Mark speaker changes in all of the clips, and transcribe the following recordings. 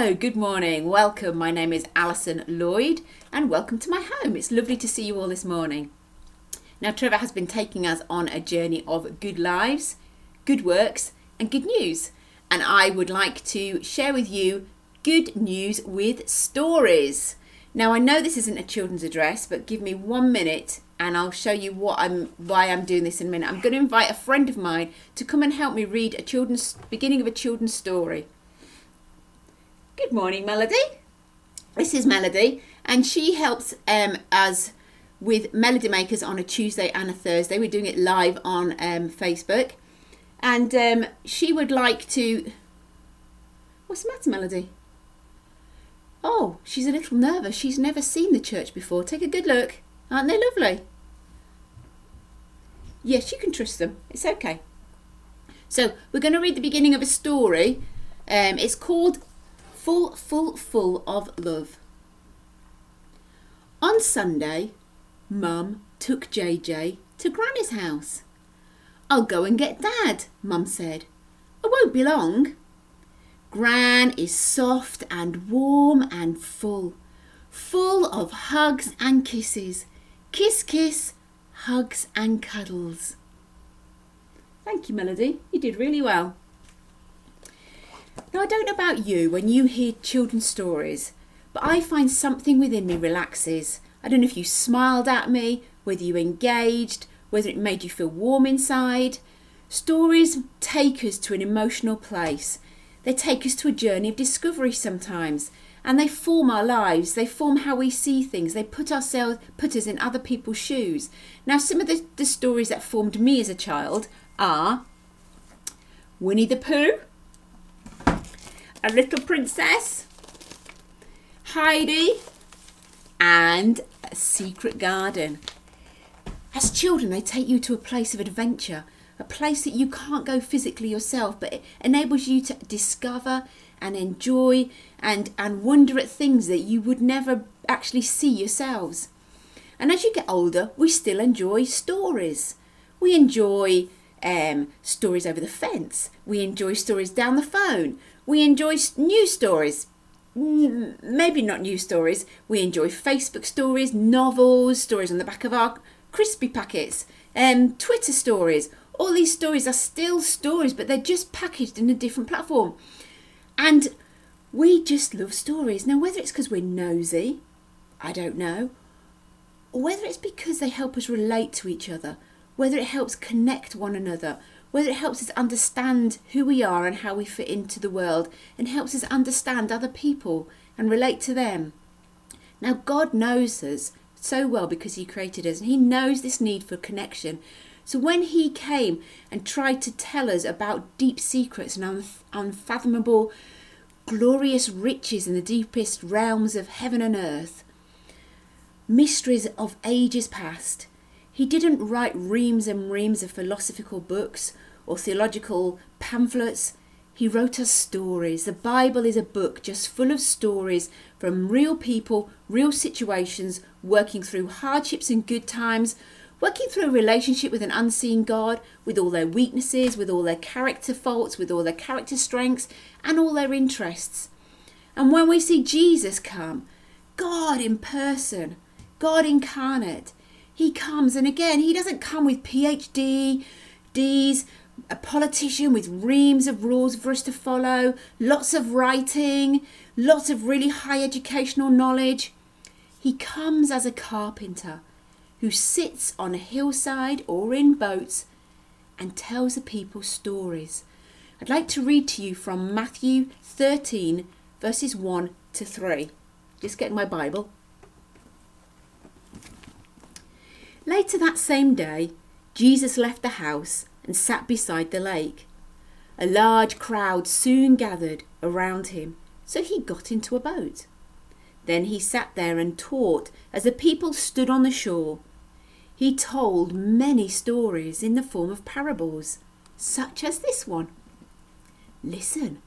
Speaker 1: Hello, good morning, welcome. My name is Alison Lloyd, and welcome to my home. It's lovely to see you all this morning. Now, Trevor has been taking us on a journey of good lives, good works, and good news. And I would like to share with you good news with stories. Now, I know this isn't a children's address, but give me one minute and I'll show you what I'm why I'm doing this in a minute. I'm going to invite a friend of mine to come and help me read a children's beginning of a children's story. Good morning, Melody. This is Melody, and she helps um, us with Melody Makers on a Tuesday and a Thursday. We're doing it live on um, Facebook, and um, she would like to. What's the matter, Melody? Oh, she's a little nervous. She's never seen the church before. Take a good look. Aren't they lovely? Yes, you can trust them. It's okay. So we're going to read the beginning of a story. Um, it's called Full, Full, Full of Love. On Sunday, Mum took JJ to Granny's house. I'll go and get Dad, Mum said. I won't be long. Gran is soft and warm and full, full of hugs and kisses. Kiss, kiss, hugs and cuddles. Thank you, Melody. You did really well. Now, I don't know about you when you hear children's stories, but I find something within me relaxes. I don't know if you smiled at me, whether you engaged, whether it made you feel warm inside. Stories take us to an emotional place they take us to a journey of discovery sometimes, and they form our lives. They form how we see things. They put ourselves, put us in other people's shoes. Now, some of the, the stories that formed me as a child are Winnie the Pooh, A Little Princess, Heidi, and A Secret Garden. As children, they take you to a place of adventure a place that you can't go physically yourself, but it enables you to discover and enjoy and, and wonder at things that you would never actually see yourselves. And as you get older, we still enjoy stories. We enjoy um, stories over the fence. We enjoy stories down the phone. We enjoy news stories. Maybe not news stories. We enjoy Facebook stories, novels, stories on the back of our crispy packets, um, Twitter stories, all these stories are still stories, but they're just packaged in a different platform. And we just love stories. Now, whether it's because we're nosy, I don't know, or whether it's because they help us relate to each other, whether it helps connect one another, whether it helps us understand who we are and how we fit into the world, and helps us understand other people and relate to them. Now, God knows us so well because He created us, and He knows this need for connection. So when he came and tried to tell us about deep secrets and unfathomable, glorious riches in the deepest realms of heaven and earth, mysteries of ages past, he didn't write reams and reams of philosophical books or theological pamphlets. He wrote us stories. The Bible is a book just full of stories from real people, real situations, working through hardships and good times, working through a relationship with an unseen God, with all their weaknesses, with all their character faults, with all their character strengths, and all their interests. And when we see Jesus come, God in person, God incarnate, he comes, and again, he doesn't come with PhD, D's, a politician with reams of rules for us to follow, lots of writing, lots of really high educational knowledge. He comes as a carpenter who sits on a hillside or in boats and tells the people stories. I'd like to read to you from Matthew 13, verses 1 to 3. Just getting my Bible. Later that same day, Jesus left the house and sat beside the lake. A large crowd soon gathered around him, so he got into a boat. Then he sat there and taught as the people stood on the shore. He told many stories in the form of parables, such as this one. Listen.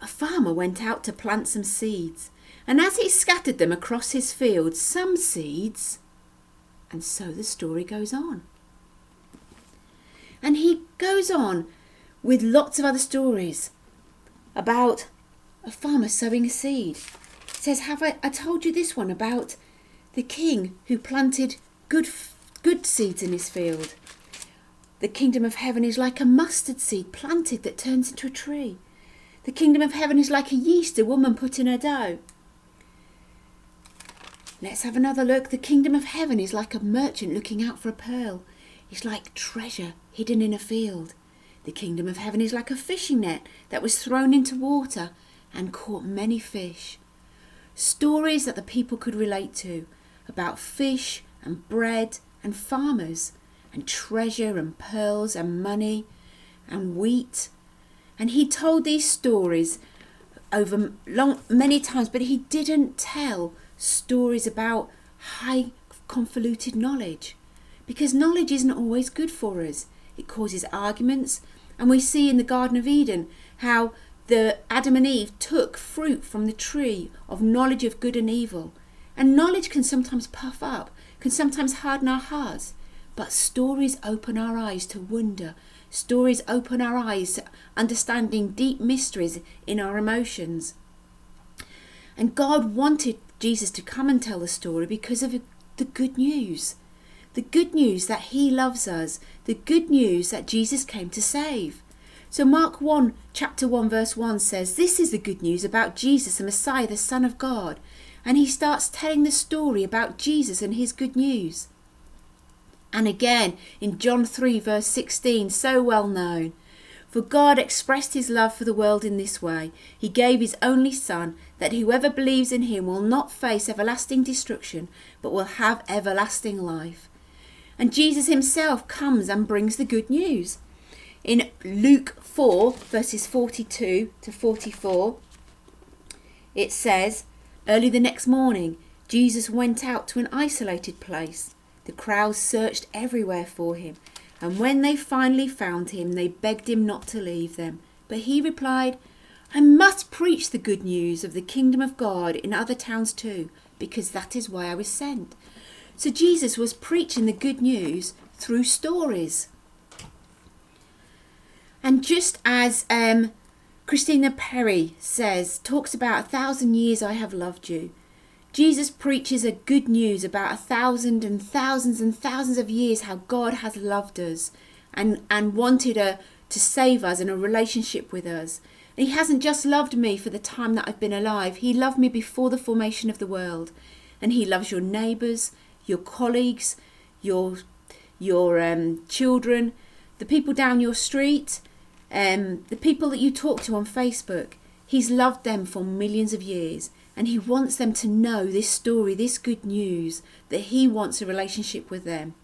Speaker 1: A farmer went out to plant some seeds, and as he scattered them across his field, some seeds, and so the story goes on. And he goes on with lots of other stories about a farmer sowing a seed. It says, Have I, I told you this one about the king who planted good, good seeds in his field? The kingdom of heaven is like a mustard seed planted that turns into a tree. The kingdom of heaven is like a yeast a woman put in her dough. Let's have another look. The kingdom of heaven is like a merchant looking out for a pearl. It's like treasure hidden in a field. The kingdom of heaven is like a fishing net that was thrown into water and caught many fish. Stories that the people could relate to about fish and bread and farmers and treasure and pearls and money and wheat. And he told these stories over long many times, but he didn't tell stories about high convoluted knowledge because knowledge isn't always good for us. It causes arguments, and we see in the Garden of Eden how the Adam and Eve took fruit from the tree of knowledge of good and evil. And knowledge can sometimes puff up, can sometimes harden our hearts, but stories open our eyes to wonder. Stories open our eyes to understanding deep mysteries in our emotions. And God wanted Jesus to come and tell the story because of the good news. The good news that He loves us, the good news that Jesus came to save. So, Mark 1, chapter 1, verse 1 says, This is the good news about Jesus, the Messiah, the Son of God. And he starts telling the story about Jesus and his good news. And again in John 3, verse 16, so well known. For God expressed his love for the world in this way He gave his only Son, that whoever believes in him will not face everlasting destruction, but will have everlasting life. And Jesus himself comes and brings the good news. In Luke 4, verses 42 to 44, it says, Early the next morning, Jesus went out to an isolated place the crowds searched everywhere for him, and when they finally found him, they begged him not to leave them. But he replied, I must preach the good news of the kingdom of God in other towns too, because that is why I was sent. So Jesus was preaching the good news through stories. And just as um, Christina Perri says, talks about a thousand years I have loved you, Jesus preaches a good news about a thousand and thousands and thousands of years how God has loved us and, and wanted a, to save us in a relationship with us. And he hasn't just loved me for the time that I've been alive, he loved me before the formation of the world. And he loves your neighbours, your colleagues, your, your um, children, the people down your street, um, the people that you talk to on Facebook. He's loved them for millions of years. And he wants them to know this story, this good news, that he wants a relationship with them.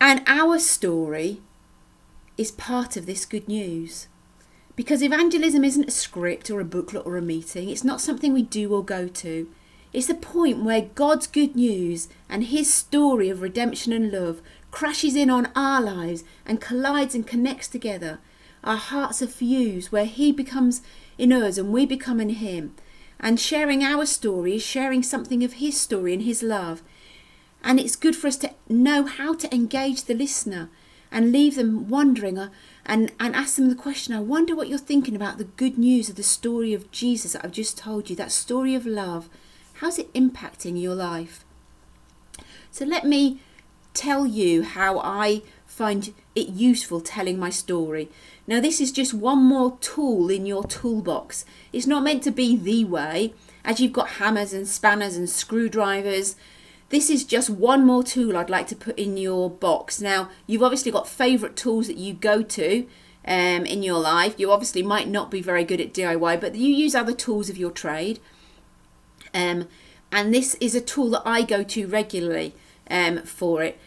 Speaker 1: And our story is part of this good news. Because evangelism isn't a script or a booklet or a meeting, it's not something we do or go to. It's the point where God's good news and his story of redemption and love crashes in on our lives and collides and connects together. Our hearts are fused where he becomes in us and we become in Him. And sharing our story is sharing something of His story and His love. And it's good for us to know how to engage the listener and leave them wondering uh, and, and ask them the question I wonder what you're thinking about the good news of the story of Jesus that I've just told you, that story of love. How's it impacting your life? So let me tell you how I find it useful telling my story. Now, this is just one more tool in your toolbox. It's not meant to be the way, as you've got hammers and spanners and screwdrivers. This is just one more tool I'd like to put in your box. Now, you've obviously got favourite tools that you go to um, in your life. You obviously might not be very good at DIY, but you use other tools of your trade. Um, and this is a tool that I go to regularly um, for it.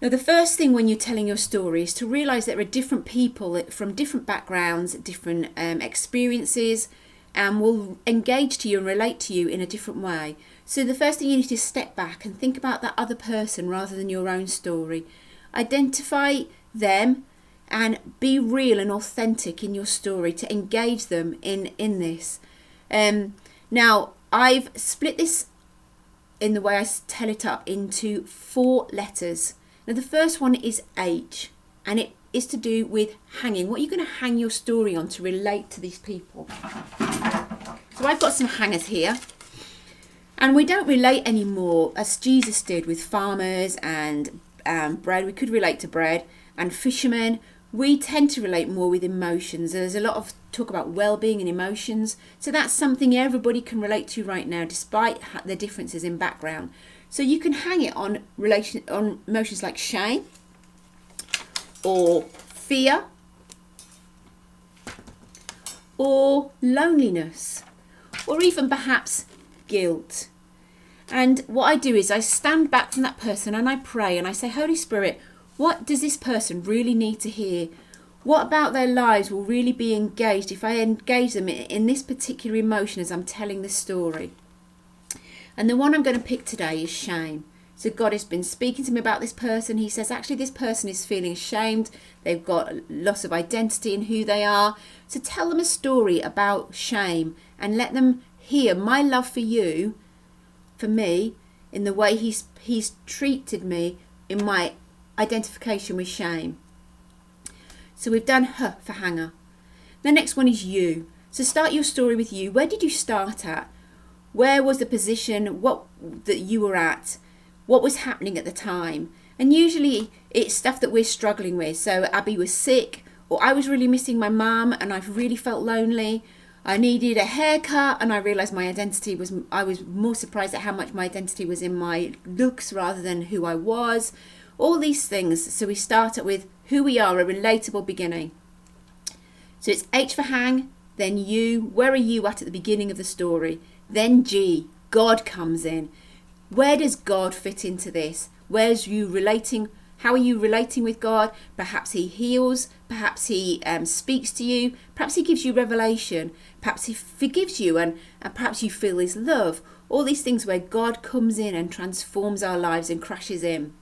Speaker 1: Now, the first thing when you're telling your story is to realize there are different people from different backgrounds, different um, experiences, and will engage to you and relate to you in a different way. So, the first thing you need to step back and think about that other person rather than your own story. Identify them and be real and authentic in your story to engage them in, in this. Um, now, I've split this in the way I tell it up into four letters. Now, the first one is H, and it is to do with hanging. What are you going to hang your story on to relate to these people? So I've got some hangers here. And we don't relate anymore as Jesus did with farmers and um, bread. We could relate to bread and fishermen. We tend to relate more with emotions. There's a lot of talk about well-being and emotions. So that's something everybody can relate to right now, despite the differences in background. So you can hang it on relation on emotions like shame or fear or loneliness or even perhaps guilt. And what I do is I stand back from that person and I pray and I say, Holy Spirit, what does this person really need to hear? What about their lives will really be engaged if I engage them in this particular emotion as I'm telling the story? And the one I'm going to pick today is shame. So God has been speaking to me about this person. He says, actually, this person is feeling ashamed. They've got loss of identity in who they are. So tell them a story about shame and let them hear my love for you, for me, in the way he's he's treated me in my identification with shame. So we've done her for hanger. The next one is you. So start your story with you. Where did you start at? Where was the position what that you were at? What was happening at the time? And usually it's stuff that we're struggling with. So Abby was sick, or I was really missing my mum and I've really felt lonely, I needed a haircut, and I realised my identity was. I was more surprised at how much my identity was in my looks rather than who I was. All these things. So we start it with who we are, a relatable beginning. So it's H for hang, then you. Where are you at at the beginning of the story? Then G, God comes in. Where does God fit into this? Where's you relating? How are you relating with God? Perhaps He heals, perhaps He um, speaks to you, perhaps He gives you revelation, perhaps He forgives you, and, and perhaps you feel His love. All these things where God comes in and transforms our lives and crashes in.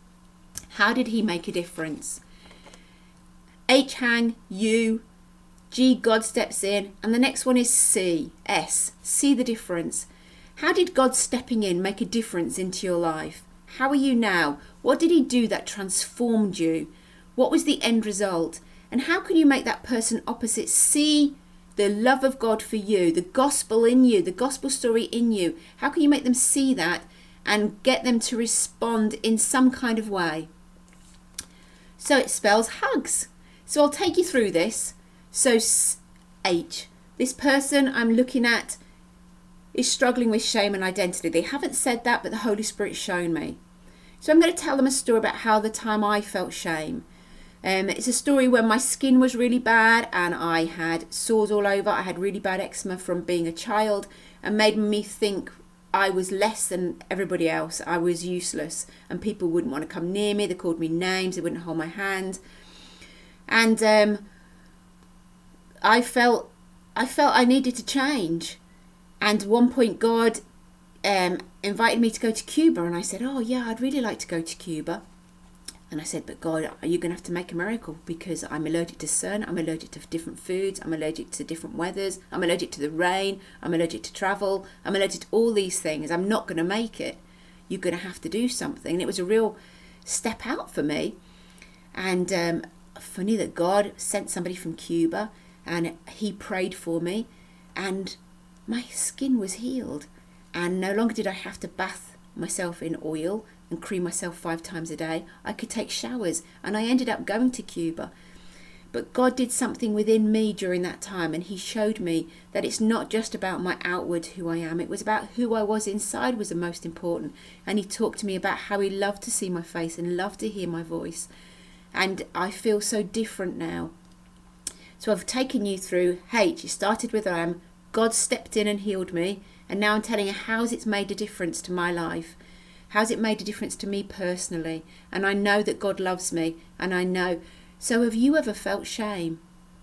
Speaker 1: How did He make a difference? H hang, you, G, God steps in, and the next one is C, S, see the difference. How did God stepping in make a difference into your life? How are you now? What did He do that transformed you? What was the end result? And how can you make that person opposite see the love of God for you, the gospel in you, the gospel story in you? How can you make them see that and get them to respond in some kind of way? So it spells hugs. So I'll take you through this. So H, this person I'm looking at is struggling with shame and identity. They haven't said that, but the Holy Spirit's shown me. So I'm going to tell them a story about how the time I felt shame. Um, it's a story when my skin was really bad and I had sores all over. I had really bad eczema from being a child and made me think I was less than everybody else. I was useless and people wouldn't want to come near me. They called me names. They wouldn't hold my hand. And um, I felt I felt I needed to change. And one point, God um, invited me to go to Cuba, and I said, "Oh yeah, I'd really like to go to Cuba." And I said, "But God, are you going to have to make a miracle? Because I'm allergic to sun, I'm allergic to different foods, I'm allergic to different weathers, I'm allergic to the rain, I'm allergic to travel, I'm allergic to all these things. I'm not going to make it. You're going to have to do something." And it was a real step out for me. And um, funny that God sent somebody from Cuba, and he prayed for me, and my skin was healed and no longer did I have to bath myself in oil and cream myself five times a day. I could take showers and I ended up going to Cuba. But God did something within me during that time and He showed me that it's not just about my outward who I am, it was about who I was inside was the most important. And He talked to me about how He loved to see my face and loved to hear my voice. And I feel so different now. So I've taken you through H. It started with I am God stepped in and healed me. And now I'm telling you how's it's made a difference to my life. How's it made a difference to me personally? And I know that God loves me. And I know. So have you ever felt shame?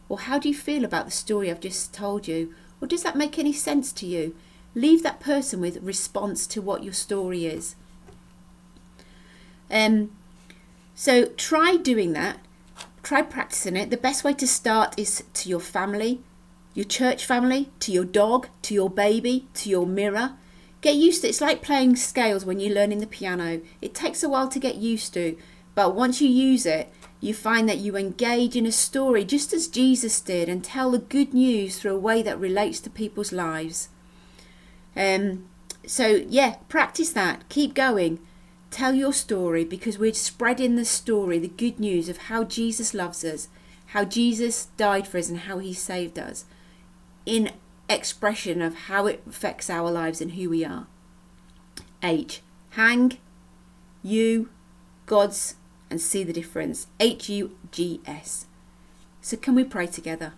Speaker 1: Or how do you feel about the story I've just told you? Or does that make any sense to you? Leave that person with response to what your story is. Um, so try doing that. Try practicing it. The best way to start is to your family, your church family, to your dog, to your baby, to your mirror. Get used to it. It's like playing scales when you're learning the piano. It takes a while to get used to, but once you use it, you find that you engage in a story just as Jesus did and tell the good news through a way that relates to people's lives. Um, so, yeah, practice that. Keep going. Tell your story because we're spreading the story, the good news of how Jesus loves us, how Jesus died for us, and how he saved us in expression of how it affects our lives and who we are. H. Hang, you, God's and see the difference. H U G S. So, can we pray together?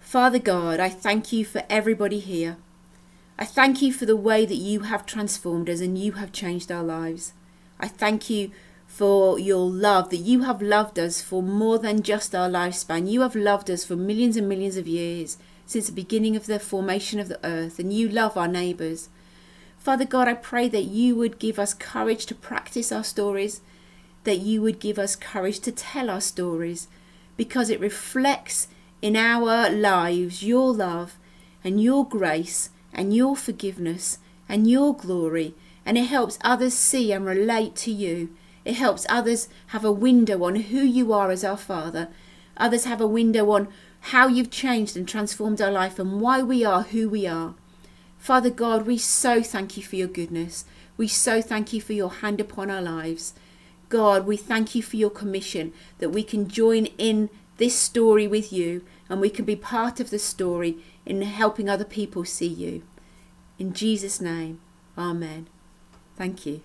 Speaker 1: Father God, I thank you for everybody here. I thank you for the way that you have transformed us and you have changed our lives. I thank you for your love, that you have loved us for more than just our lifespan. You have loved us for millions and millions of years, since the beginning of the formation of the earth, and you love our neighbours. Father God, I pray that you would give us courage to practice our stories, that you would give us courage to tell our stories, because it reflects in our lives your love and your grace and your forgiveness and your glory, and it helps others see and relate to you. It helps others have a window on who you are as our Father. Others have a window on how you've changed and transformed our life and why we are who we are. Father God, we so thank you for your goodness. We so thank you for your hand upon our lives. God, we thank you for your commission that we can join in this story with you and we can be part of the story in helping other people see you. In Jesus' name, Amen. Thank you.